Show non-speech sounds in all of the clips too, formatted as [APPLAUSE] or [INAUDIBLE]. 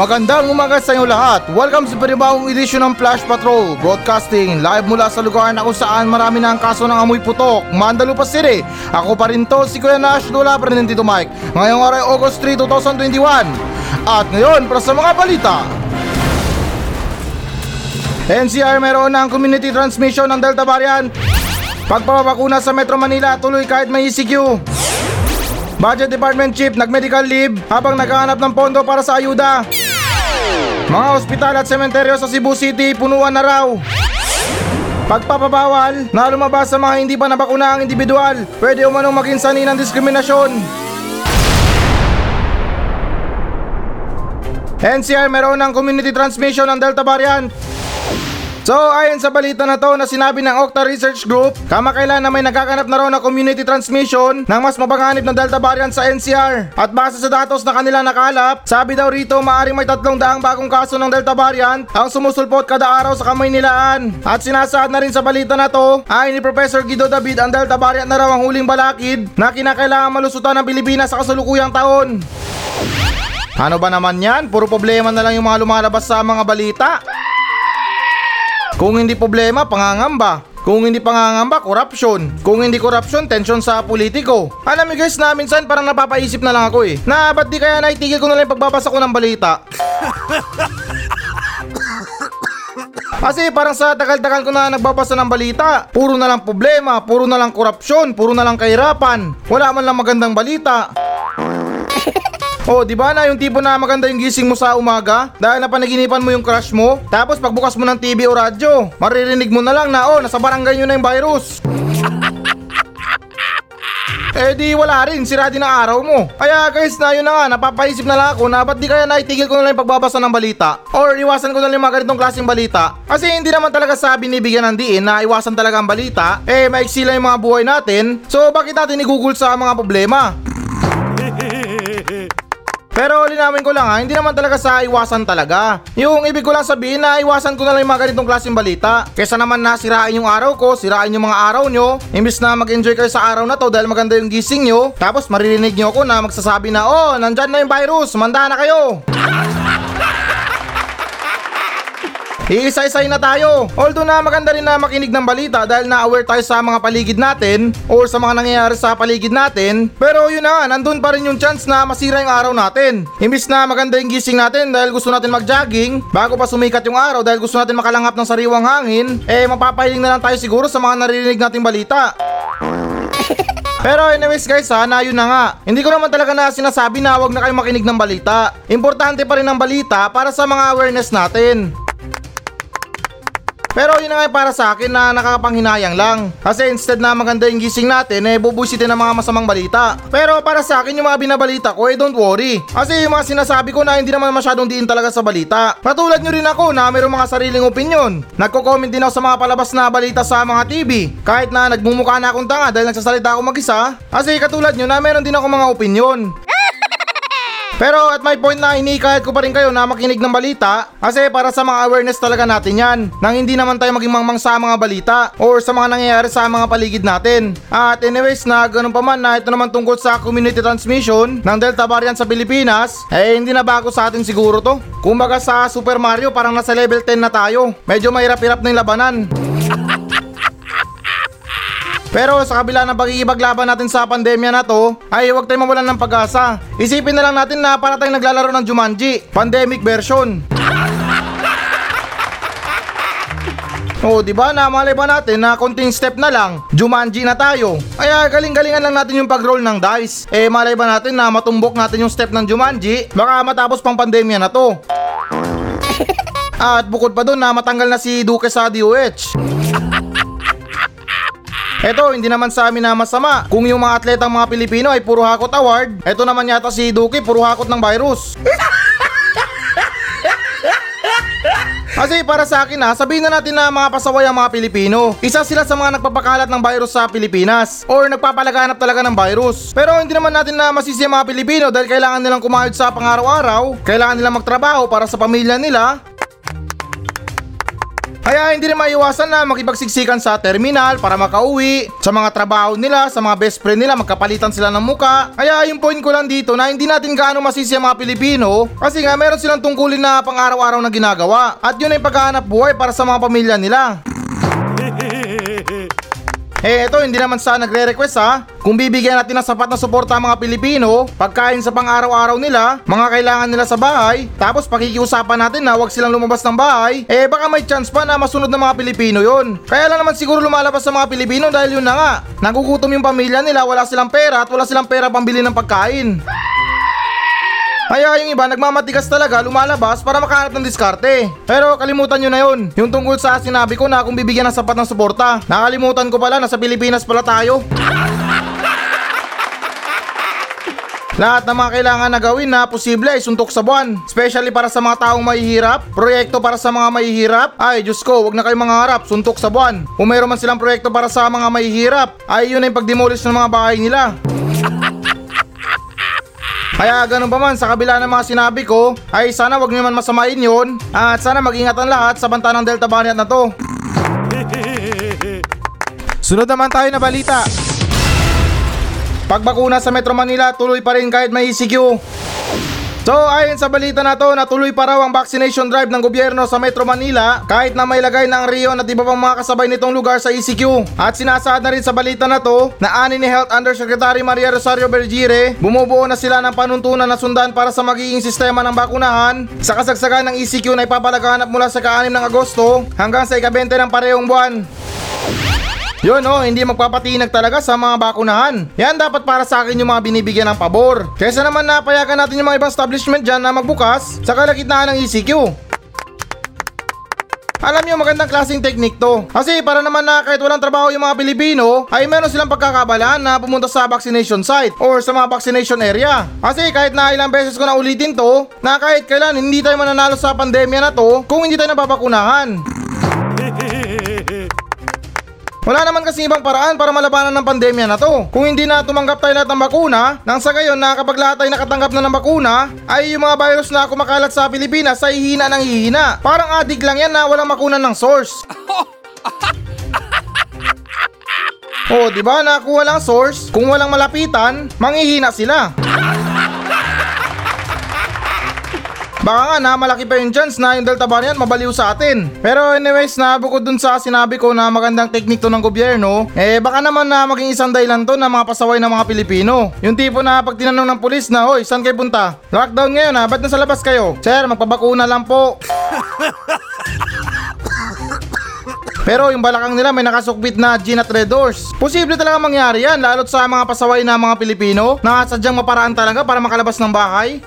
Magandang umaga sa inyo lahat. Welcome sa panibagong edisyon ng Flash Patrol Broadcasting live mula sa lugar na kung saan marami na ang kaso ng amoy putok, Mandalupa City. Ako pa rin to, si Kuya Nash Dula pa rin Tito Mike. Ngayong araw August 3, 2021. At ngayon, para sa mga balita. NCR meron ng community transmission ng Delta variant. Pagpapakuna sa Metro Manila tuloy kahit may ECQ. Budget Department Chief nag-medical leave habang naghahanap ng pondo para sa ayuda. Mga ospital at sementeryo sa Cebu City punuan na raw. Pagpapabawal na lumabas sa mga hindi pa nabakuna ang individual, pwede umanong maging sani ng diskriminasyon. NCR meron ng community transmission ng Delta variant. So ayon sa balita na to na sinabi ng Okta Research Group, kamakailan na may nagkakanap na raw na community transmission ng mas mapanganib na Delta variant sa NCR. At base sa datos na kanila nakalap, sabi daw rito maaring may tatlong daang bagong kaso ng Delta variant ang sumusulpot kada araw sa kamay nilaan. At sinasaad na rin sa balita na to, ayon ni Professor Guido David ang Delta variant na raw ang huling balakid na kinakailangan malusutan ng Pilipinas sa kasalukuyang taon. Ano ba naman yan? Puro problema na lang yung mga lumalabas sa mga balita. Kung hindi problema, pangangamba. Kung hindi pangangamba, korupsyon. Kung hindi korupsyon, tensyon sa politiko. Alam mo guys na minsan parang napapaisip na lang ako eh. Na ba't di kaya naitigil ko na lang pagbabasa ko ng balita? [LAUGHS] Kasi parang sa tagal-tagal ko na nagbabasa ng balita, puro na lang problema, puro na lang korupsyon, puro na lang kahirapan. Wala man lang magandang balita. [LAUGHS] Oh, di ba na yung tipo na maganda yung gising mo sa umaga dahil napanaginipan mo yung crush mo? Tapos pagbukas mo ng TV o radyo, maririnig mo na lang na oh, nasa barangay nyo na yung virus. [LAUGHS] Eh di wala rin, sira din ang araw mo. Kaya guys na yun na nga, napapaisip na lang ako na ba't di kaya naitigil ko na lang yung pagbabasa ng balita? Or iwasan ko na lang yung mga ganitong klaseng balita? Kasi hindi naman talaga sabi ni Bigyan ng diin na iwasan talaga ang balita. Eh maiksi lang yung mga buhay natin. So bakit natin i-google sa mga problema? Pero linawin ko lang ha, hindi naman talaga sa iwasan talaga. Yung ibig ko lang sabihin na iwasan ko na lang yung mga ganitong klaseng balita. Kesa naman na sirain yung araw ko, sirain yung mga araw nyo. Imbis na mag-enjoy kayo sa araw na to dahil maganda yung gising nyo. Tapos maririnig nyo ako na magsasabi na, oh, nandyan na yung virus, manda na kayo. Iisa-isay na tayo. Although na maganda rin na makinig ng balita dahil na-aware tayo sa mga paligid natin or sa mga nangyayari sa paligid natin. Pero yun na nga, nandun pa rin yung chance na masira yung araw natin. Imbis na maganda yung gising natin dahil gusto natin mag-jogging, bago pa sumikat yung araw dahil gusto natin makalangap ng sariwang hangin, eh mapapahiling na lang tayo siguro sa mga naririnig nating balita. [LAUGHS] Pero anyways guys ha, na yun na nga. Hindi ko naman talaga na sinasabi na wag na kayo makinig ng balita. Importante pa rin ang balita para sa mga awareness natin. Pero yun na nga para sa akin na nakakapanghinayang lang. Kasi instead na maganda yung gising natin, eh bubusitin ng mga masamang balita. Pero para sa akin yung mga binabalita ko, eh don't worry. Kasi yung mga sinasabi ko na hindi naman masyadong diin talaga sa balita. Patulad nyo rin ako na mayroong mga sariling opinion. Nagko-comment din ako sa mga palabas na balita sa mga TV. Kahit na nagmumukha na akong tanga dahil nagsasalita ako mag-isa. Kasi katulad nyo na meron din ako mga opinion. Pero at my point na inikahit ko pa rin kayo na makinig ng balita kasi para sa mga awareness talaga natin yan nang hindi naman tayo maging mangmang sa mga balita or sa mga nangyayari sa mga paligid natin. At anyways na ganun pa man na ito naman tungkol sa community transmission ng Delta variant sa Pilipinas eh hindi na bago sa atin siguro to. Kumbaga sa Super Mario parang nasa level 10 na tayo. Medyo mahirap-hirap na yung labanan. Pero sa kabila ng pagkikipaglaban natin sa pandemya na to, ay huwag tayong mawalan ng pag-asa. Isipin na lang natin na para tayong naglalaro ng Jumanji, pandemic version. [LAUGHS] Oo, di ba? Namalay ba natin na konting step na lang, Jumanji na tayo. Kaya galing-galingan lang natin yung pag-roll ng dice. Eh, malay ba natin na matumbok natin yung step ng Jumanji, baka matapos pang pandemya na to. [LAUGHS] At bukod pa doon na matanggal na si Duque sa DOH. Eto, hindi naman sa amin na masama. Kung yung mga atletang mga Pilipino ay puro hakot award, eto naman yata si Duki, puro hakot ng virus. Kasi para sa akin ha, sabihin na natin na mga pasaway ang mga Pilipino. Isa sila sa mga nagpapakalat ng virus sa Pilipinas or nagpapalaganap talaga ng virus. Pero hindi naman natin na masisi ang mga Pilipino dahil kailangan nilang kumayod sa pangaraw-araw, kailangan nilang magtrabaho para sa pamilya nila, Kaya hindi rin maiwasan na makipagsiksikan sa terminal para makauwi, sa mga trabaho nila, sa mga best friend nila, magkapalitan sila ng muka. Kaya yung point ko lang dito na hindi natin gaano masisi ang mga Pilipino kasi nga meron silang tungkulin na pang araw-araw na ginagawa at yun ay paghahanap buhay para sa mga pamilya nila. Eh ito hindi naman sa nagre-request ha. Kung bibigyan natin ng sapat na suporta ang mga Pilipino, pagkain sa pang-araw-araw nila, mga kailangan nila sa bahay, tapos pakikiusapan natin na huwag silang lumabas ng bahay, eh baka may chance pa na masunod ng mga Pilipino yon. Kaya lang naman siguro lumalabas sa mga Pilipino dahil yun na nga, nagugutom yung pamilya nila, wala silang pera at wala silang pera pambili ng pagkain. Kaya yung iba nagmamatigas talaga lumalabas para makahanap ng diskarte. Pero kalimutan nyo na yun. Yung tungkol sa sinabi ko na kung bibigyan ng sapat ng suporta. Nakalimutan ko pala na sa Pilipinas pala tayo. [LAUGHS] Lahat ng mga kailangan na gawin na posible ay suntok sa buwan. Especially para sa mga taong mahihirap, proyekto para sa mga mahihirap. Ay, Diyos ko, wag na kayong mangarap, suntok sa buwan. Kung mayroon man silang proyekto para sa mga mahihirap, ay yun ay pagdemolish ng mga bahay nila. Kaya ganun pa man sa kabila ng mga sinabi ko ay sana wag niyo man masamain yon at sana mag-ingat ang lahat sa banta ng Delta Variant na to. [LAUGHS] Sunod naman tayo na balita. Pagbakuna sa Metro Manila tuloy pa rin kahit may ECQ. So ayon sa balita na to, natuloy pa raw ang vaccination drive ng gobyerno sa Metro Manila kahit na may lagay ng Rio at iba pang mga kasabay nitong lugar sa ECQ. At sinasaad na rin sa balita na to na ani ni Health Undersecretary Maria Rosario Bergire, bumubuo na sila ng panuntunan na sundan para sa magiging sistema ng bakunahan sa kasagsagan ng ECQ na ipapalaganap mula sa ka-6 ng Agosto hanggang sa ika-20 ng parehong buwan. Yun oh, hindi magpapatinag talaga sa mga bakunahan. Yan dapat para sa akin yung mga binibigyan ng pabor. Kesa naman napayagan natin yung mga ibang establishment dyan na magbukas sa kalagitnaan ng ECQ. Alam nyo, magandang klaseng technique to. Kasi para naman na kahit walang trabaho yung mga Pilipino, ay meron silang pagkakabalaan na pumunta sa vaccination site or sa mga vaccination area. Kasi kahit na ilang beses ko na ulitin to, na kahit kailan hindi tayo mananalo sa pandemya na to kung hindi tayo nababakunahan. Wala naman kasi ibang paraan para malabanan ng pandemya na to. Kung hindi na tumanggap tayo lahat ng bakuna, nang sa gayon na kapag lahat tayo nakatanggap na ng bakuna, ay yung mga virus na kumakalat sa Pilipinas ay hihina ng hihina. Parang adik lang yan na walang makunan ng source. [LAUGHS] Oh, di ba? Nakuha lang source. Kung walang malapitan, manghihina sila. [LAUGHS] Baka nga na malaki pa yung chance na yung Delta variant mabaliw sa atin. Pero anyways na bukod dun sa sinabi ko na magandang teknik to ng gobyerno, eh baka naman na maging isang dahilan to na mga pasaway ng mga Pilipino. Yung tipo na pag tinanong ng pulis na, Hoy, saan kayo punta? Lockdown ngayon ha, ba't nasa labas kayo? Sir, magpabakuna lang po. [LAUGHS] Pero yung balakang nila may nakasukbit na Gin at Red Doors. Posible talaga mangyari yan, lalo't sa mga pasaway na mga Pilipino na sadyang maparaan talaga para makalabas ng bahay.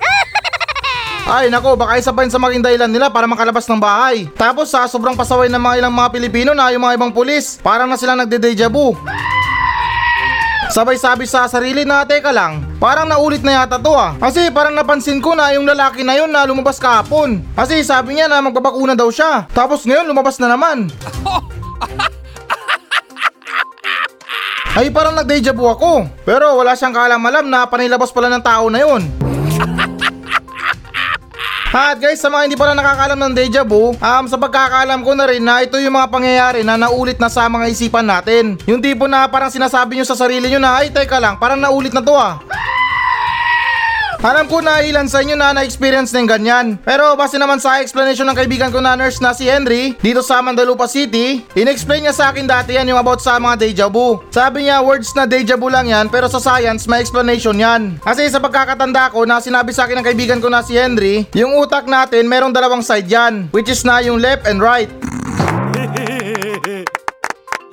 Ay nako, baka isa pa yun sa maging dahilan nila para makalabas ng bahay. Tapos sa sobrang pasaway ng mga ilang mga Pilipino na yung mga ibang pulis, parang na sila nagde-deja vu. Sabay sabi sa sarili na teka lang, parang naulit na yata to ah. Kasi parang napansin ko na yung lalaki na yun na lumabas kahapon. Kasi sabi niya na magbabakuna daw siya. Tapos ngayon lumabas na naman. Ay parang nag-deja vu ako. Pero wala siyang kaalam-alam na panilabas pala ng tao na yun. At guys, sa mga hindi pala nakakaalam ng deja vu, um, sa pagkakaalam ko na rin na ito yung mga pangyayari na naulit na sa mga isipan natin. Yung tipo na parang sinasabi nyo sa sarili nyo na, ay teka lang, parang naulit na to ah. Alam ko na ilan sa inyo na na-experience ng ganyan. Pero base naman sa explanation ng kaibigan ko na nurse na si Henry dito sa Mandalupa City, in-explain niya sa akin dati yan yung about sa mga deja vu. Sabi niya words na deja vu lang yan pero sa science may explanation yan. Kasi sa pagkakatanda ko na sinabi sa akin ng kaibigan ko na si Henry, yung utak natin merong dalawang side yan, which is na yung left and right.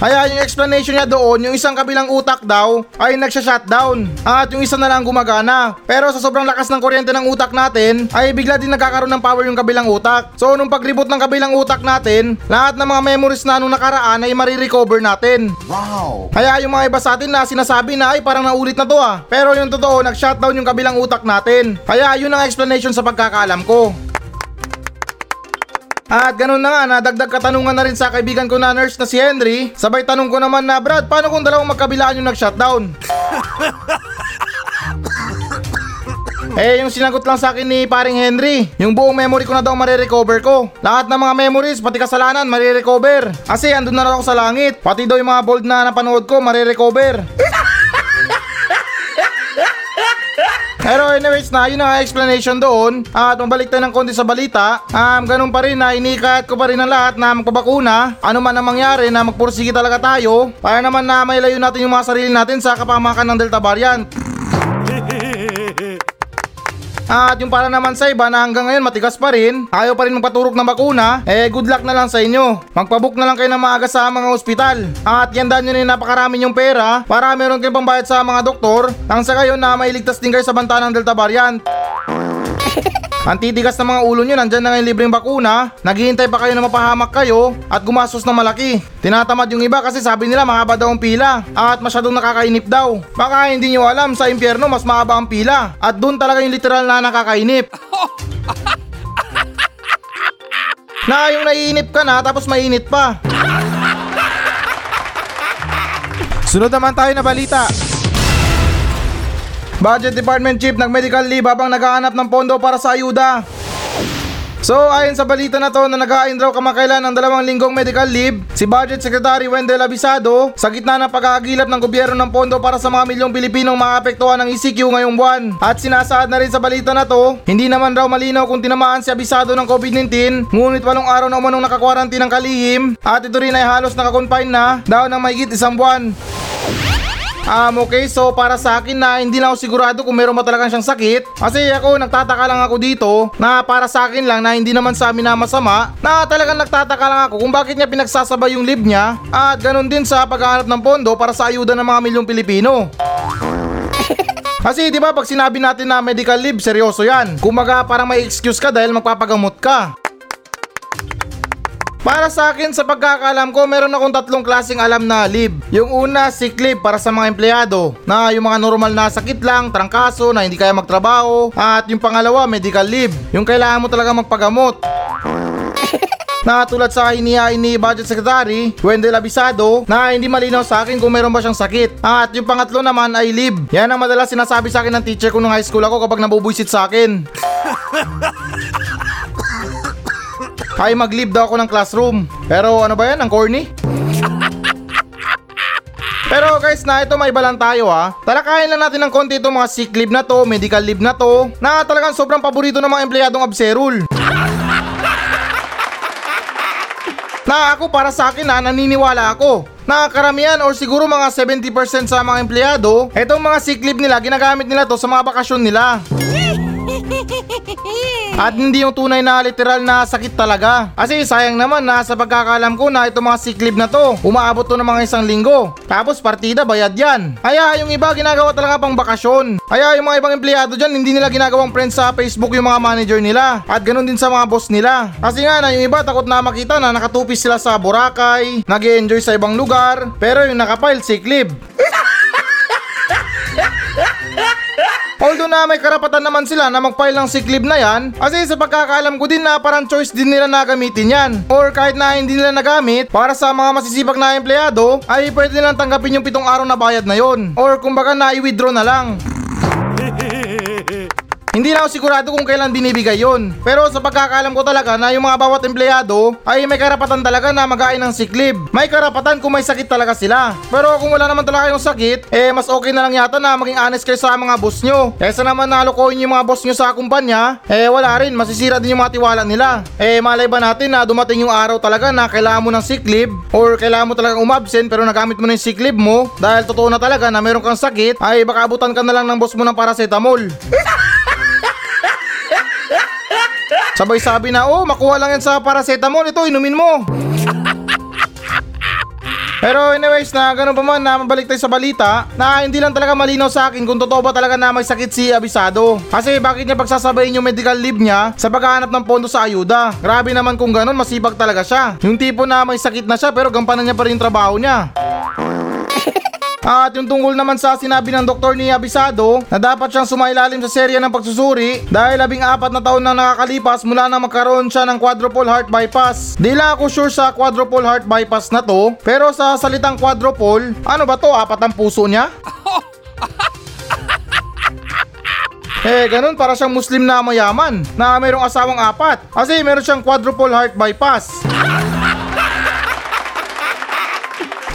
Kaya yung explanation niya doon, yung isang kabilang utak daw ay nagsha-shutdown at yung isa na lang gumagana. Pero sa sobrang lakas ng kuryente ng utak natin, ay bigla din nagkakaroon ng power yung kabilang utak. So nung pag-reboot ng kabilang utak natin, lahat ng mga memories na nung nakaraan ay marirecover natin. Wow! Kaya yung mga iba sa atin na sinasabi na ay parang naulit na to ah. Pero yung totoo, nag-shutdown yung kabilang utak natin. Kaya yun ang explanation sa pagkakaalam ko. At ganun na nga, nadagdag katanungan na rin sa kaibigan ko na nurse na si Henry. Sabay tanong ko naman na, Brad, paano kung dalawang magkabilaan yung nag-shutdown? [LAUGHS] Eh, yung sinagot lang sa akin ni paring Henry, yung buong memory ko na daw marirecover ko. Lahat ng mga memories, pati kasalanan, marirecover. Kasi andun na raw ako sa langit. Pati daw yung mga bold na napanood ko, marirecover. [LAUGHS] Pero anyways na, yun ang explanation doon. At mabalik tayo ng konti sa balita. Um, ganun pa rin na inikat ko pa rin ang lahat na magpabakuna. Ano man ang mangyari na magpursige talaga tayo. Para naman na may layo natin yung mga sarili natin sa kapamakan ng Delta variant. At yung para naman sa iba na hanggang ngayon matigas pa rin, ayaw pa rin magpaturok ng bakuna, eh good luck na lang sa inyo. Magpabook na lang kayo ng maaga sa mga ospital. At yandaan nyo na yung napakarami yung pera para meron kayong pambayad sa mga doktor nang sa kayo na mailigtas din kayo sa banta ng Delta variant. Ang titigas ng mga ulo nyo, nandyan na ngayon libreng bakuna, naghihintay pa kayo na mapahamak kayo at gumastos ng malaki. Tinatamad yung iba kasi sabi nila mahaba daw ang pila at masyadong nakakainip daw. Baka hindi nyo alam, sa impyerno mas mahaba ang pila at doon talaga yung literal na nakakainip. [LAUGHS] na yung naiinip ka na tapos mainit pa. Sunod naman tayo na balita. Budget Department Chief nag-medical leave habang naghahanap ng pondo para sa ayuda. So ayon sa balita na to na nag-aain raw kamakailan ng dalawang linggong medical leave, si Budget Secretary Wendell Abisado sa gitna ng pag-aagilap ng gobyerno ng pondo para sa mga milyong Pilipinong maapektuhan ng ECQ ngayong buwan. At sinasaad na rin sa balita na to, hindi naman raw malinaw kung tinamaan si Abisado ng COVID-19, ngunit walong araw na umanong nakakwarantin ng kalihim at ito rin ay halos nakakonfine na daw ng mahigit isang buwan. Um, okay, so para sa akin na hindi na ako sigurado kung meron ba talagang siyang sakit. Kasi ako, nagtataka lang ako dito na para sa akin lang na hindi naman sa amin na masama na talagang nagtataka lang ako kung bakit niya pinagsasabay yung leave niya at ganun din sa paghahanap ng pondo para sa ayuda ng mga milyong Pilipino. [LAUGHS] Kasi 'di ba pag sinabi natin na medical leave, seryoso 'yan. Kumaga parang may excuse ka dahil magpapagamot ka. Para sa akin, sa pagkakalam ko, meron akong tatlong klaseng alam na leave. Yung una, sick leave para sa mga empleyado, na yung mga normal na sakit lang, trangkaso, na hindi kaya magtrabaho. At yung pangalawa, medical leave, yung kailangan mo talaga magpagamot. [LAUGHS] na tulad sa inihain ni Budget Secretary, Wendell Abisado, na hindi malinaw sa akin kung meron ba siyang sakit. At yung pangatlo naman ay leave. Yan ang madalas sinasabi sa akin ng teacher ko nung high school ako kapag nabubuisit sa akin. [LAUGHS] ay mag-leave daw ako ng classroom. Pero ano ba yan? Ang corny? Pero guys na ito may balang tayo ha. Talakayin lang natin ng konti itong mga sick leave na to, medical leave na to, na talagang sobrang paborito ng mga empleyadong abserul. na ako para sa akin na naniniwala ako na karamihan or siguro mga 70% sa mga empleyado, itong mga sick leave nila ginagamit nila to sa mga bakasyon nila. At hindi yung tunay na literal na sakit talaga. Kasi sayang naman na sa pagkakalam ko na itong mga sick leave na to, umaabot to ng mga isang linggo. Tapos partida bayad yan. Kaya yung iba ginagawa talaga pang bakasyon. Kaya yung mga ibang empleyado dyan hindi nila ginagawang friends sa Facebook yung mga manager nila. At ganun din sa mga boss nila. Kasi nga na yung iba takot na makita na nakatupis sila sa Boracay, nag enjoy sa ibang lugar, pero yung nakapile sick leave. [LAUGHS] Although na may karapatan naman sila na mag-file ng sick leave na yan, kasi sa pagkakaalam ko din na parang choice din nila na gamitin yan. Or kahit na hindi nila nagamit, para sa mga masisipag na empleyado, ay pwede nilang tanggapin yung pitong araw na bayad na yon. Or kumbaga na i-withdraw na lang. Hindi na ako sigurado kung kailan binibigay yon. Pero sa pagkakalam ko talaga na yung mga bawat empleyado ay may karapatan talaga na mag ng sick leave. May karapatan kung may sakit talaga sila. Pero kung wala naman talaga yung sakit, eh mas okay na lang yata na maging honest kayo sa mga boss nyo. Kesa naman nalukoyin yung mga boss nyo sa kumpanya, eh wala rin, masisira din yung mga tiwala nila. Eh malay ba natin na dumating yung araw talaga na kailangan mo ng sick leave or kailangan mo talagang umabsent pero nagamit mo na yung sick leave mo dahil totoo na talaga na meron kang sakit ay baka abutan ka na lang ng boss mo ng paracetamol. Sabay sabi na, oh, makuha lang yan sa paracetamol. Ito, inumin mo. [LAUGHS] Pero anyways na ganun pa man na mabalik tayo sa balita na hindi lang talaga malinaw sa akin kung totoo ba talaga na may sakit si Abisado. Kasi bakit niya pagsasabayin yung medical leave niya sa paghahanap ng pondo sa ayuda? Grabe naman kung ganun, masibag talaga siya. Yung tipo na may sakit na siya pero gampanan niya pa rin yung trabaho niya. [LAUGHS] At yung tungkol naman sa sinabi ng doktor ni Abisado na dapat siyang sumailalim sa serya ng pagsusuri dahil labing apat na taon na nakakalipas mula na magkaroon siya ng quadruple heart bypass. Di lang ako sure sa quadruple heart bypass na to pero sa salitang quadruple, ano ba to? Apat ang puso niya? [LAUGHS] Eh, ganun para siyang Muslim na mayaman na mayroong asawang apat. Kasi meron siyang quadruple heart bypass.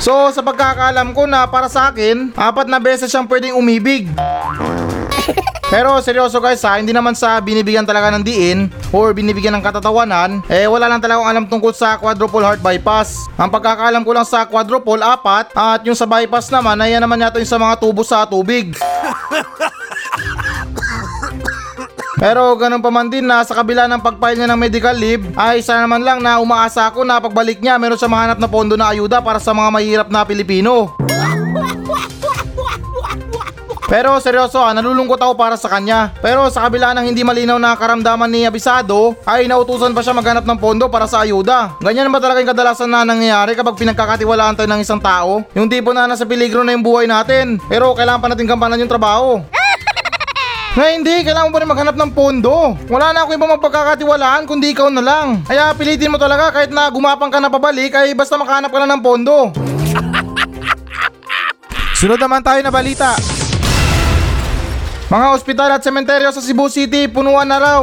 So, sa pagkakaalam ko na para sa akin, apat na beses siyang pwedeng umibig. Pero seryoso guys ha, hindi naman sa binibigyan talaga ng diin or binibigyan ng katatawanan, eh wala lang talaga alam tungkol sa quadruple heart bypass. Ang pagkakaalam ko lang sa quadruple, apat, at yung sa bypass naman, ay yan naman yata yung sa mga tubo sa tubig. [LAUGHS] Pero ganun pa man din na sa kabila ng pagpile niya ng medical leave ay isa naman lang na umaasa ako na pagbalik niya meron siya mahanap na pondo na ayuda para sa mga mahirap na Pilipino. Pero seryoso ah, nalulungkot ako para sa kanya. Pero sa kabila ng hindi malinaw na karamdaman ni Abisado, ay nautusan pa siya maghanap ng pondo para sa ayuda. Ganyan ba talaga yung kadalasan na nangyayari kapag pinagkakatiwalaan tayo ng isang tao? Yung tipo na nasa peligro na yung buhay natin, pero kailangan pa natin gampanan yung trabaho. Na hindi, kailangan mo pa rin maghanap ng pondo. Wala na ako ibang mapagkakatiwalaan kundi ikaw na lang. Kaya pilitin mo talaga kahit na gumapang ka na pabalik ay basta makahanap ka lang ng pondo. [LAUGHS] Sunod naman tayo na balita. Mga ospital at sementeryo sa Cebu City punuan na raw.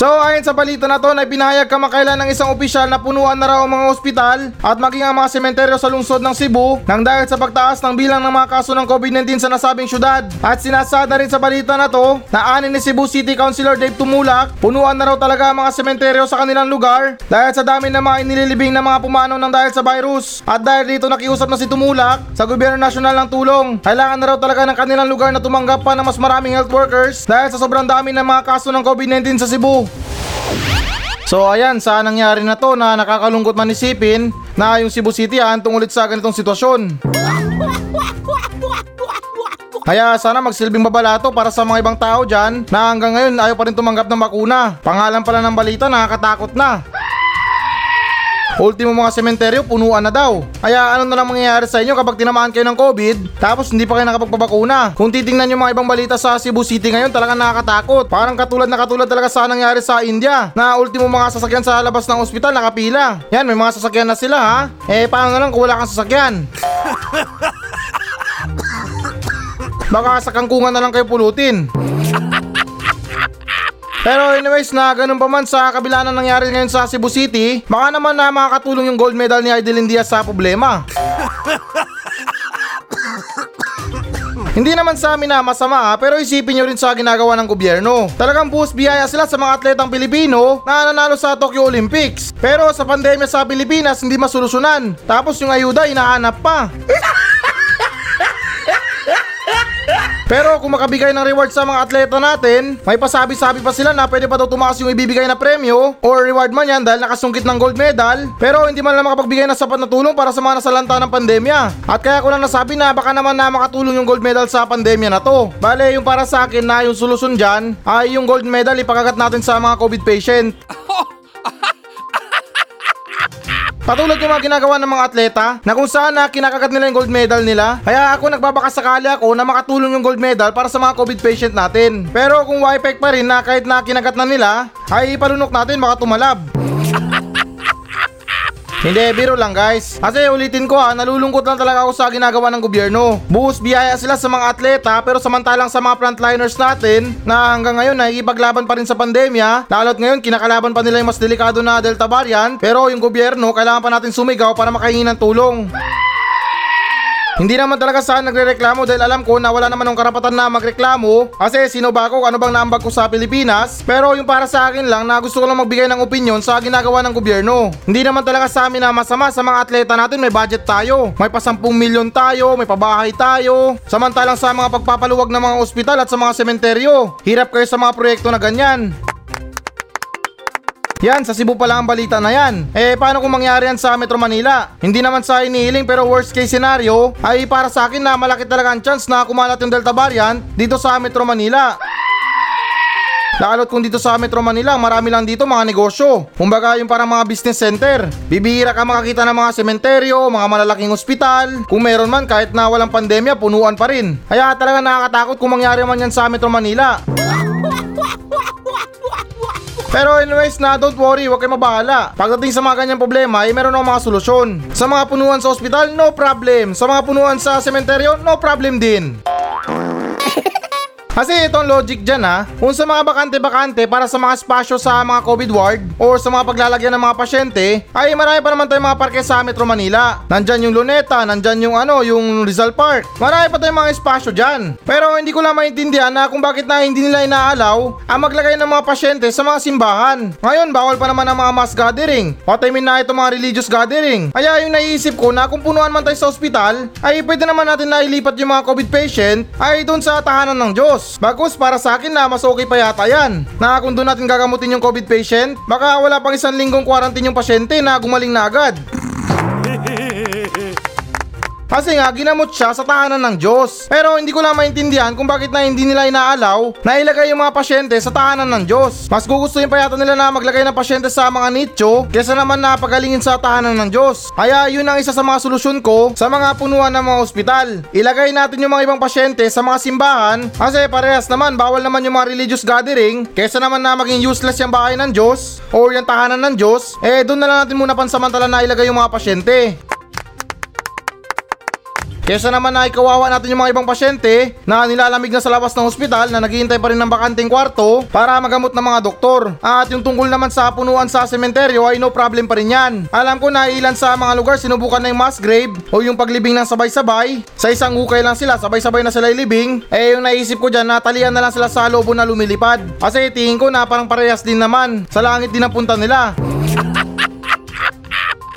So ayon sa balita na to na pinahayag kamakailan ng isang opisyal na punuan na raw ang mga ospital at maging ang mga sementeryo sa lungsod ng Cebu nang dahil sa pagtaas ng bilang ng mga kaso ng COVID-19 sa nasabing syudad. At sinasada rin sa balita na to na anin ni Cebu City Councilor Dave Tumulak, punuan na raw talaga ang mga sementeryo sa kanilang lugar dahil sa dami ng mga inililibing ng mga pumanaw ng dahil sa virus. At dahil dito nakiusap na si Tumulak sa gobyerno nasyonal ng tulong, kailangan na raw talaga ng kanilang lugar na tumanggap pa ng mas maraming health workers dahil sa sobrang dami ng mga kaso ng COVID-19 sa Cebu. So ayan, sa nangyari na to na nakakalungkot man isipin na yung Cebu City aantong ulit sa ganitong sitwasyon. Kaya sana magsilbing babala to para sa mga ibang tao dyan na hanggang ngayon ayaw pa rin tumanggap ng bakuna. Pangalan pala ng balita nakakatakot na. Ultimo mga sementeryo, punuan na daw. Kaya ano na lang mangyayari sa inyo kapag tinamaan kayo ng COVID, tapos hindi pa kayo nakapagpabakuna. Kung titingnan nyo mga ibang balita sa Cebu City ngayon, talaga nakakatakot. Parang katulad na katulad talaga sa nangyari sa India, na ultimo mga sasakyan sa labas ng ospital nakapila. Yan, may mga sasakyan na sila ha. Eh, paano na lang kung wala kang sasakyan? [LAUGHS] Baka sa kangkungan na lang kayo pulutin. Pero anyways na ganun pa man sa kabila na nangyari ngayon sa Cebu City, baka naman na makakatulong yung gold medal ni Idolin Diaz sa problema. [LAUGHS] Hindi naman sa amin na masama ha, pero isipin nyo rin sa ginagawa ng gobyerno. Talagang buhos biyaya sila sa mga atletang Pilipino na nanalo sa Tokyo Olympics. Pero sa pandemya sa Pilipinas hindi masolusyonan. Tapos yung ayuda inahanap pa. [LAUGHS] Pero kung makabigay ng reward sa mga atleta natin, may pasabi-sabi pa sila na pwede pa daw tumaas yung ibibigay na premyo or reward man yan dahil nakasungkit ng gold medal. Pero hindi man lang makapagbigay ng sapat na tulong para sa mga nasalanta ng pandemya. At kaya ko lang nasabi na baka naman na makatulong yung gold medal sa pandemya na to. Bale, yung para sa akin na yung solusyon dyan ay yung gold medal ipakagat natin sa mga COVID patient. [LAUGHS] Patulad yung mga ginagawa ng mga atleta na kung saan na kinakagat nila yung gold medal nila. Kaya ako nagbabakasakali ako na makatulong yung gold medal para sa mga COVID patient natin. Pero kung YPEC pa rin na kahit na kinagat na nila, ay ipalunok natin baka tumalab. Hindi, biro lang guys. Kasi ulitin ko ha, nalulungkot lang talaga ako sa ginagawa ng gobyerno. Buhos biyaya sila sa mga atleta pero samantalang sa mga frontliners natin na hanggang ngayon nakikipaglaban pa rin sa pandemya, lalo't ngayon kinakalaban pa nila yung mas delikado na Delta variant pero yung gobyerno kailangan pa natin sumigaw para makahingi ng tulong. Hindi naman talaga saan nagrereklamo dahil alam ko na wala naman ng karapatan na magreklamo. Kasi sino ba ako, ano bang naambag ko sa Pilipinas? Pero yung para sa akin lang na gusto ko lang magbigay ng opinion sa ginagawa ng gobyerno. Hindi naman talaga sa amin na masama. Sa mga atleta natin may budget tayo, may pa 10 milyon tayo, may pabahay tayo, samantalang sa mga pagpapaluwag ng mga ospital at sa mga sementeryo, hirap kayo sa mga proyekto na ganyan. Yan, sa Cebu pa lang ang balita na yan. Eh, paano kung mangyari yan sa Metro Manila? Hindi naman sa inihiling pero worst case scenario ay para sa akin na malaki talaga ang chance na kumalat yung Delta variant dito sa Metro Manila. Lalo't kung dito sa Metro Manila, marami lang dito mga negosyo. Kumbaga yung parang mga business center. Bibihira ka makakita ng mga sementeryo, mga malalaking ospital. Kung meron man kahit na walang pandemya, punuan pa rin. Kaya talaga nakakatakot kung mangyari man yan sa Metro Manila. [LAUGHS] Pero anyways na, don't worry, huwag kayo mabahala. Pagdating sa mga ganyang problema, ay meron akong mga solusyon. Sa mga punuan sa ospital, no problem. Sa mga punuan sa sementeryo, no problem din. Kasi itong logic dyan ha, kung sa mga bakante-bakante para sa mga espasyo sa mga COVID ward or sa mga paglalagyan ng mga pasyente, ay marami pa naman tayong mga parke sa Metro Manila. Nandyan yung Luneta, nandyan yung ano, yung Rizal Park. Marami pa tayong mga espasyo dyan. Pero hindi ko lang maintindihan na kung bakit na hindi nila inaalaw ang maglagay ng mga pasyente sa mga simbahan. Ngayon, bawal pa naman ang mga mass gathering. What I mean na ito mga religious gathering. Kaya yung naiisip ko na kung punuan man tayo sa ospital, ay pwede naman natin na ilipat yung mga COVID patient ay doon sa tahanan ng Diyos. Bagkus para sa akin na mas okay pa yata yan. Na kung doon natin gagamutin yung COVID patient, baka wala pang isang linggong quarantine yung pasyente na gumaling na agad. Kasi nga, ginamot siya sa tahanan ng Diyos. Pero hindi ko lang maintindihan kung bakit na hindi nila inaalaw na ilagay yung mga pasyente sa tahanan ng Diyos. Mas gugustuhin pa yata nila na maglagay ng pasyente sa mga nicho kesa naman na pagalingin sa tahanan ng Diyos. Kaya yun ang isa sa mga solusyon ko sa mga punuan ng mga ospital. Ilagay natin yung mga ibang pasyente sa mga simbahan kasi parehas naman bawal naman yung mga religious gathering kesa naman na maging useless yung bahay ng Diyos or yung tahanan ng Diyos eh doon na lang natin muna pansamantala na ilagay yung mga pasyente. Kesa naman na ikawawa natin yung mga ibang pasyente na nilalamig na sa labas ng ospital na naghihintay pa rin ng bakanting kwarto para magamot ng mga doktor. At yung tungkol naman sa punuan sa sementeryo ay no problem pa rin yan. Alam ko na ilan sa mga lugar sinubukan na yung mass grave o yung paglibing ng sabay-sabay. Sa isang ukay lang sila, sabay-sabay na sila ilibing. Eh yung naisip ko dyan, natalian na lang sila sa lobo na lumilipad. Kasi tingin ko na parang parehas din naman. Sa langit din ang punta nila. [LAUGHS]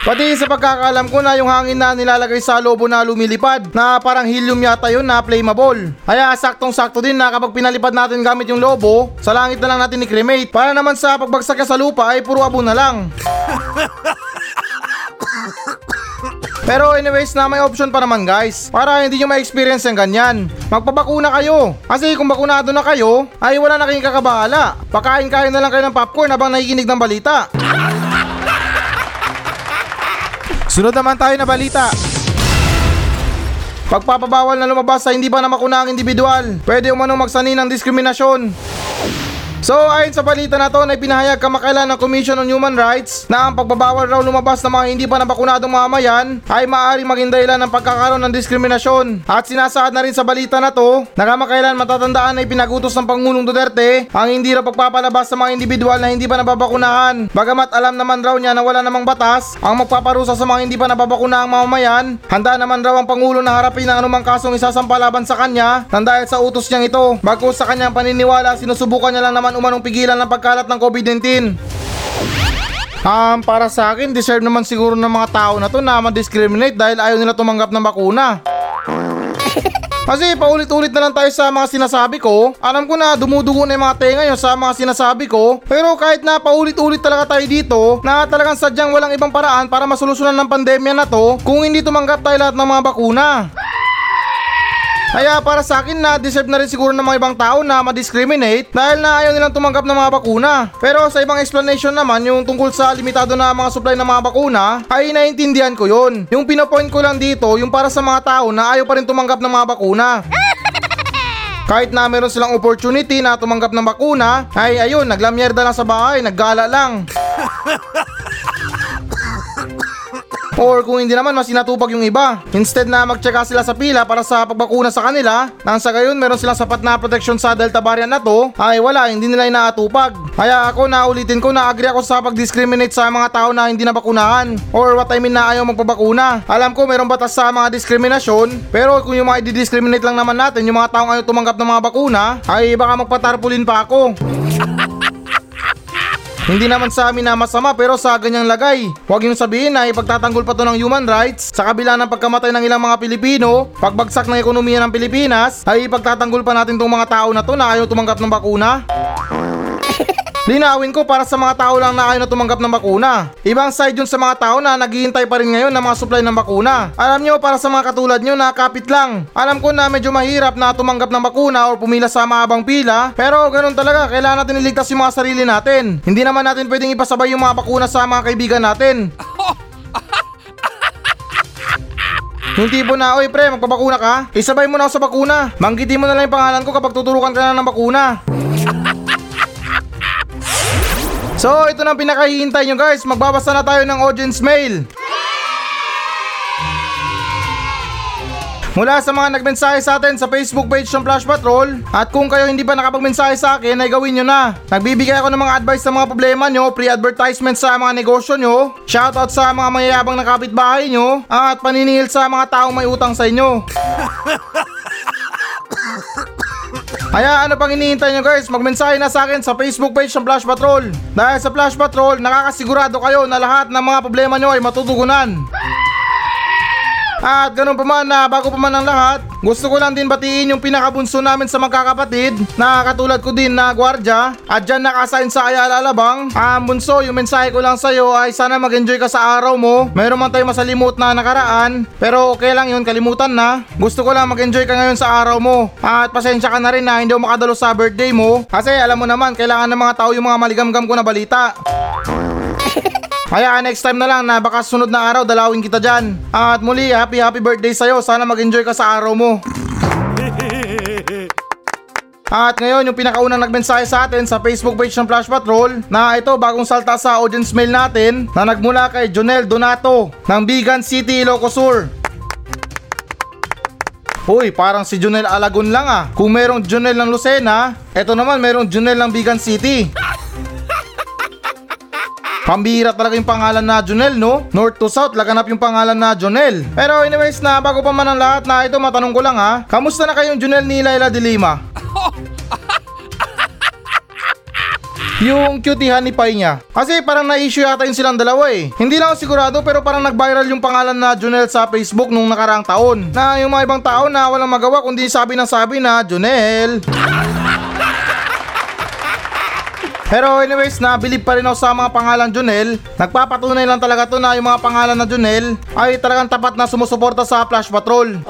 Pati sa pagkakalam ko na yung hangin na nilalagay sa lobo na lumilipad na parang helium yata yun na flammable. Kaya saktong sakto din na kapag pinalipad natin gamit yung lobo, sa langit na lang natin i-cremate. Para naman sa pagbagsak sa lupa ay puro abo na lang. [LAUGHS] Pero anyways na may option pa naman guys Para hindi nyo ma-experience yung ganyan Magpabakuna kayo Kasi kung bakunado na kayo Ay wala na kayong kakabahala Pakain-kain na lang kayo ng popcorn habang nakikinig ng balita [LAUGHS] Sunod naman tayo na balita. Pagpapabawal na lumabas sa hindi pa namakuna ang individual, pwede umanong magsani ng diskriminasyon. So ayon sa balita na to na ipinahayag kamakailan ng Commission on Human Rights na ang pagbabawal raw lumabas ng mga hindi pa nabakunadong mamamayan ay maaaring maging dahilan ng pagkakaroon ng diskriminasyon. At sinasaad na rin sa balita na to na kamakailan matatandaan na ipinagutos ng Pangulong Duterte ang hindi raw pagpapalabas sa mga individual na hindi pa nababakunahan. Bagamat alam naman raw niya na wala namang batas ang magpaparusa sa mga hindi pa nababakunahang mamamayan, handa naman raw ang Pangulo na harapin ang anumang kasong isasampalaban sa kanya nang dahil sa utos niyang ito. Bago sa kanyang paniniwala, sinusubukan niya lang naman umanong pigilan ng pagkalat ng COVID-19. Um, para sa akin, deserve naman siguro ng mga tao na to na ma-discriminate dahil ayaw nila tumanggap ng bakuna. [LAUGHS] Kasi paulit-ulit na lang tayo sa mga sinasabi ko. Alam ko na dumudugo na yung mga tenga nyo sa mga sinasabi ko. Pero kahit na paulit-ulit talaga tayo dito, na talagang sadyang walang ibang paraan para masolusyonan ng pandemya na to kung hindi tumanggap tayo lahat ng mga bakuna. Kaya para sa akin na deserve na rin siguro ng mga ibang tao na ma-discriminate dahil na ayaw nilang tumanggap ng mga bakuna. Pero sa ibang explanation naman yung tungkol sa limitado na mga supply ng mga bakuna ay naiintindihan ko yon. Yung pinopoint ko lang dito yung para sa mga tao na ayaw pa rin tumanggap ng mga bakuna. [LAUGHS] Kahit na meron silang opportunity na tumanggap ng bakuna, ay ayun, naglamyerda lang sa bahay, naggala lang. [LAUGHS] Or kung hindi naman mas sinatupag yung iba. Instead na magtsaka sila sa pila para sa pagbakuna sa kanila, nang sa gayon meron silang sapat na protection sa Delta variant na to, ay wala, hindi nila inaatupag. Kaya ako na ulitin ko na agree ako sa pag-discriminate sa mga tao na hindi nabakunahan. Or what I mean na ayaw magpabakuna. Alam ko meron batas sa mga diskriminasyon, pero kung yung mga i-discriminate lang naman natin, yung mga taong ayaw tumanggap ng mga bakuna, ay baka magpatarpulin pa ako. [LAUGHS] Hindi naman sa amin na masama pero sa ganyang lagay. Huwag yung sabihin na ipagtatanggol pa to ng human rights sa kabila ng pagkamatay ng ilang mga Pilipino, pagbagsak ng ekonomiya ng Pilipinas, ay ipagtatanggol pa natin tong mga tao na to na ayaw tumanggap ng bakuna. Linawin ko para sa mga tao lang na ayaw na tumanggap ng bakuna. Ibang side yun sa mga tao na naghihintay pa rin ngayon ng mga supply ng bakuna. Alam nyo para sa mga katulad nyo na kapit lang. Alam ko na medyo mahirap na tumanggap ng bakuna o pumila sa mahabang pila. Pero ganun talaga, kailangan natin iligtas yung mga sarili natin. Hindi naman natin pwedeng ipasabay yung mga bakuna sa mga kaibigan natin. [LAUGHS] Yung tipo na, oy pre, magpabakuna ka? Isabay mo na ako sa bakuna. Manggitin mo na lang yung pangalan ko kapag tuturukan ka na ng bakuna. So, ito na ang pinakahihintay nyo guys. Magbabasa na tayo ng audience mail. Mula sa mga nagmensahe sa atin sa Facebook page ng Flash Patrol at kung kayo hindi pa nakapagmensahe sa akin ay gawin nyo na. Nagbibigay ako ng mga advice sa mga problema nyo, free advertisement sa mga negosyo nyo, shoutout sa mga mayayabang na kapitbahay nyo, at paniningil sa mga taong may utang sa inyo. [LAUGHS] Kaya ano pang iniintay nyo guys, magmensahe na sa akin sa Facebook page ng Flash Patrol. Dahil sa Flash Patrol, nakakasigurado kayo na lahat ng mga problema nyo ay matutugunan. At ganun pa man na bago pa man ang lahat, gusto ko lang din batiin yung pinakabunso namin sa magkakapatid na katulad ko din na gwardya at dyan nakasign sa Ayala Alabang. Ang bunso, yung mensahe ko lang sa'yo ay sana mag-enjoy ka sa araw mo. Meron man tayo masalimut na nakaraan, pero okay lang yun, kalimutan na. Gusto ko lang mag-enjoy ka ngayon sa araw mo. At pasensya ka na rin na hindi ako makadalo sa birthday mo. Kasi alam mo naman, kailangan ng mga tao yung mga maligamgam ko na balita. Kaya next time na lang na baka sunod na araw dalawin kita dyan. At muli, happy happy birthday sa'yo. Sana mag-enjoy ka sa araw mo. [LAUGHS] At ngayon, yung pinakaunang nagmensahe sa atin sa Facebook page ng Flash Patrol na ito bagong salta sa audience mail natin na nagmula kay Jonel Donato ng Bigan City, Ilocos Sur. Uy, parang si Jonel Alagon lang ah. Kung merong Jonel ng Lucena, eto naman merong Jonel ng Bigan City. Pambihira talaga yung pangalan na Jonel, no? North to South, laganap yung pangalan na Jonel. Pero anyways na, bago pa man ang lahat na ito, matanong ko lang ha. Kamusta na kayong Jonel ni Laila de Lima? [LAUGHS] yung cutihan ni Pai niya. Kasi parang na-issue yata yung silang dalawa eh. Hindi lang ako sigurado pero parang nag-viral yung pangalan na Jonel sa Facebook nung nakaraang taon. Na yung mga ibang tao na walang magawa kundi sabi ng sabi na Jonel. [LAUGHS] Pero anyways, nabilib pa rin ako sa mga pangalan Junel. Nagpapatunay lang talaga to na yung mga pangalan na Junel ay talagang tapat na sumusuporta sa Flash Patrol.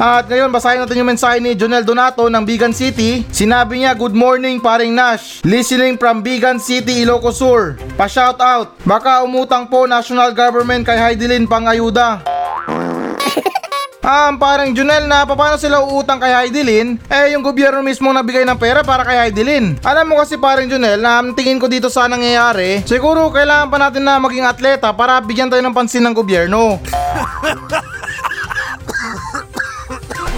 At ngayon, basahin natin yung mensahe ni Jonel Donato ng Bigan City. Sinabi niya, Good morning paring Nash. Listening from Bigan City, Ilocos Sur. Pa-shout out. Baka umutang po national government kay Heidelin pang ayuda. Ah, parang Junel na paano sila uutang kay Heidelin? Eh, yung gobyerno mismo nagbigay ng pera para kay Heidelin. Alam mo kasi parang Junel na ang tingin ko dito sa nangyayari, siguro kailangan pa natin na maging atleta para bigyan tayo ng pansin ng gobyerno. [LAUGHS]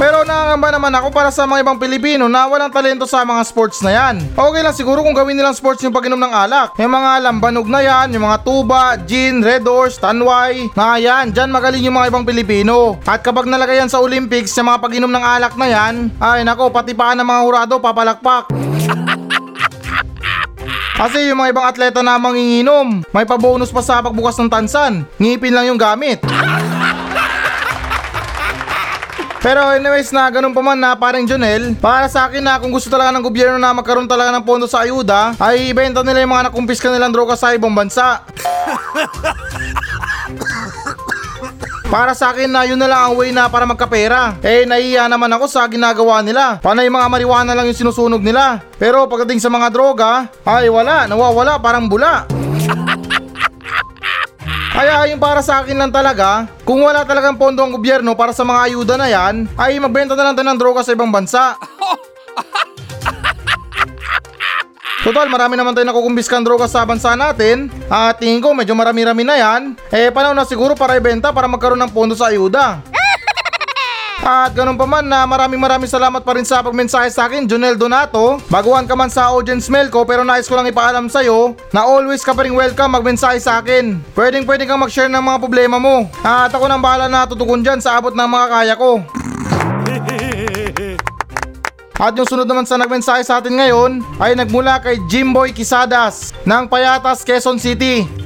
Pero nangangamba naman ako para sa mga ibang Pilipino na walang talento sa mga sports na yan. Okay lang siguro kung gawin nilang sports yung pag-inom ng alak. Yung mga lambanog na yan, yung mga tuba, gin, red horse, tanway, na yan, dyan magaling yung mga ibang Pilipino. At kapag nalagay yan sa Olympics, sa mga pag-inom ng alak na yan, ay nako, pati pa ng mga hurado papalakpak. [LAUGHS] Kasi yung mga ibang atleta na manginginom, may pabonus pa sa pagbukas ng tansan. Ngipin lang yung gamit. [LAUGHS] Pero anyways na ganun pa man na parang Jonel, para sa akin na kung gusto talaga ng gobyerno na magkaroon talaga ng pondo sa ayuda, ay ibenta nila yung mga nakumpiska nilang droga sa ibang bansa. [LAUGHS] Para sa akin na yun na lang ang way na para magkapera. Eh nahiya naman ako sa ginagawa nila. Panay mga marijuana lang yung sinusunog nila. Pero pagdating sa mga droga, ay wala, nawawala parang bula. Kaya yung para sa akin lang talaga, kung wala talagang pondo ang gobyerno para sa mga ayuda na yan, ay magbenta na lang tayo ng droga sa ibang bansa. [LAUGHS] Total, marami naman tayo nakukumbiskan droga sa bansa natin. At tingin ko medyo marami-rami na yan. Eh, panahon na siguro para ibenta para magkaroon ng pondo sa ayuda. At ganun pa man na maraming maraming salamat pa rin sa pagmensahe sa akin, Jonel Donato. Baguhan ka man sa audience mail ko pero nais ko lang ipaalam sa'yo na always ka pa rin welcome magmensahe sa akin. Pwedeng pwedeng kang mag-share ng mga problema mo. At ako nang bahala na tutugon dyan sa abot ng mga kaya ko. [LAUGHS] At yung sunod naman sa nagmensahe sa atin ngayon ay nagmula kay Jimboy Kisadas ng Payatas, Quezon City.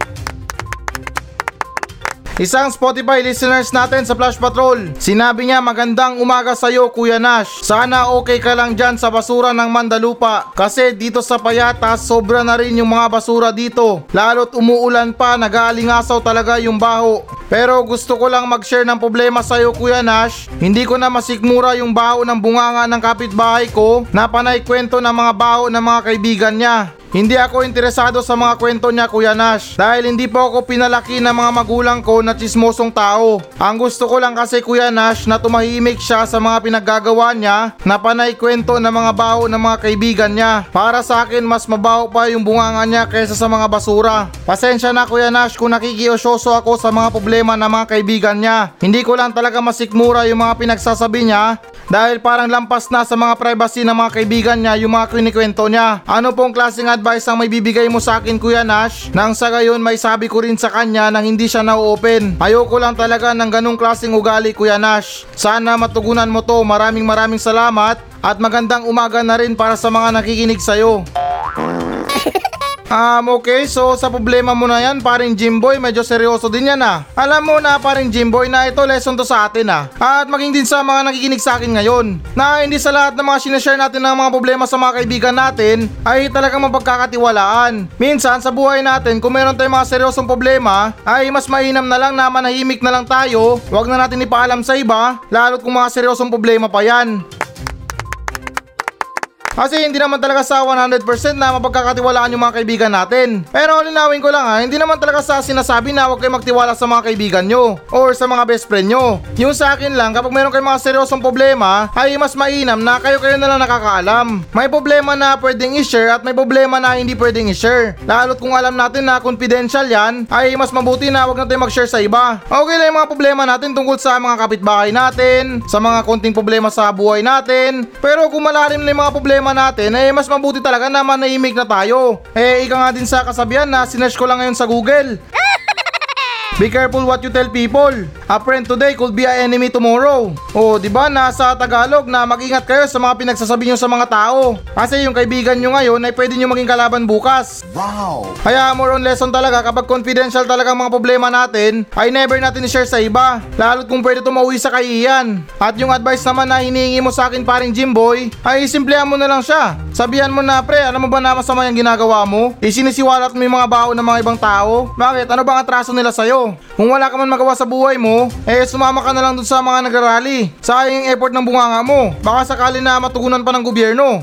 Isang Spotify listeners natin sa Flash Patrol. Sinabi niya magandang umaga sa iyo Kuya Nash. Sana okay ka lang dyan sa basura ng Mandalupa. Kasi dito sa Payatas sobra na rin yung mga basura dito. Lalo't umuulan pa nag-aalingasaw talaga yung baho. Pero gusto ko lang mag-share ng problema sa iyo Kuya Nash. Hindi ko na masikmura yung baho ng bunganga ng kapitbahay ko na panay kwento ng mga baho ng mga kaibigan niya. Hindi ako interesado sa mga kwento niya Kuya Nash dahil hindi po ako pinalaki ng mga magulang ko na chismosong tao. Ang gusto ko lang kasi Kuya Nash na tumahimik siya sa mga pinaggagawa niya na panay kwento ng mga baho ng mga kaibigan niya. Para sa akin mas mabaho pa yung bunganga niya kaysa sa mga basura. Pasensya na Kuya Nash kung nakikiosyoso ako sa mga problema ng mga kaibigan niya. Hindi ko lang talaga masikmura yung mga pinagsasabi niya dahil parang lampas na sa mga privacy ng mga kaibigan niya yung mga kinikwento niya. Ano pong klaseng advice ang may bibigay mo sa akin Kuya Nash? Nang sa gayon may sabi ko rin sa kanya nang hindi siya na-open. Ayoko lang talaga ng ganong klaseng ugali Kuya Nash. Sana matugunan mo to. Maraming maraming salamat at magandang umaga na rin para sa mga nakikinig sa'yo. Um, okay, so sa problema mo na yan, paring Jimboy, medyo seryoso din yan ah. Alam mo na paring Jimboy na ito lesson to sa atin ah. At maging din sa mga nakikinig sa akin ngayon. Na hindi sa lahat ng mga sinashare natin ng mga problema sa mga kaibigan natin ay talagang mapagkakatiwalaan. Minsan sa buhay natin, kung meron tayong mga seryosong problema, ay mas mainam na lang na manahimik na lang tayo. Huwag na natin ipaalam sa iba, lalo't kung mga seryosong problema pa yan. Kasi hindi naman talaga sa 100% na mapagkakatiwalaan yung mga kaibigan natin. Pero linawin ko lang ha, hindi naman talaga sa sinasabi na huwag kayo magtiwala sa mga kaibigan nyo or sa mga best friend nyo. Yung sa akin lang, kapag meron kayong mga seryosong problema, ay mas mainam na kayo-kayo na lang nakakaalam. May problema na pwedeng i-share at may problema na hindi pwedeng i-share. Lalo't kung alam natin na confidential yan, ay mas mabuti na huwag natin mag-share sa iba. Okay lang yung mga problema natin tungkol sa mga kapitbahay natin, sa mga konting problema sa buhay natin. Pero kung malalim na yung mga problema natin, eh mas mabuti talaga na manahimik na tayo. Eh ika nga din sa kasabihan na sinearch ko lang ngayon sa Google. Be careful what you tell people. A friend today could be a enemy tomorrow. O, di ba nasa Tagalog na mag-ingat kayo sa mga pinagsasabi nyo sa mga tao. Kasi yung kaibigan nyo ngayon ay pwede nyo maging kalaban bukas. Wow! Kaya more on lesson talaga kapag confidential talaga ang mga problema natin ay never natin i-share sa iba. Lalo kung pwede tumauwi sa kay Ian. At yung advice naman na hinihingi mo sa akin paring Jimboy ay simplehan mo na lang siya. Sabihan mo na pre, alam mo ba na masama yung ginagawa mo? Isinisiwalat mo yung mga bao ng mga ibang tao? Bakit? Ano bang atraso nila sa'yo? Kung wala ka man magawa sa buhay mo, eh sumama ka na lang dun sa mga nagrarally. Sayang yung effort ng bunganga mo. Baka sakali na matugunan pa ng gobyerno.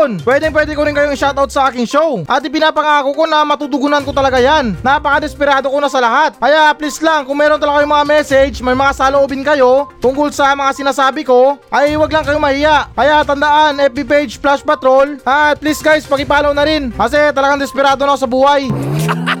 Pwede pwede ko rin kayong shoutout sa aking show. At ipinapangako ko na matutugunan ko talaga yan. Napaka-desperado ko na sa lahat. Kaya please lang, kung meron talaga kayong mga message, may mga saloobin kayo tungkol sa mga sinasabi ko, ay wag lang kayong mahiya. Kaya tandaan, FB page Flash Patrol. At please guys, pakipollow na rin. Kasi talagang desperado na ako sa buhay. [LAUGHS]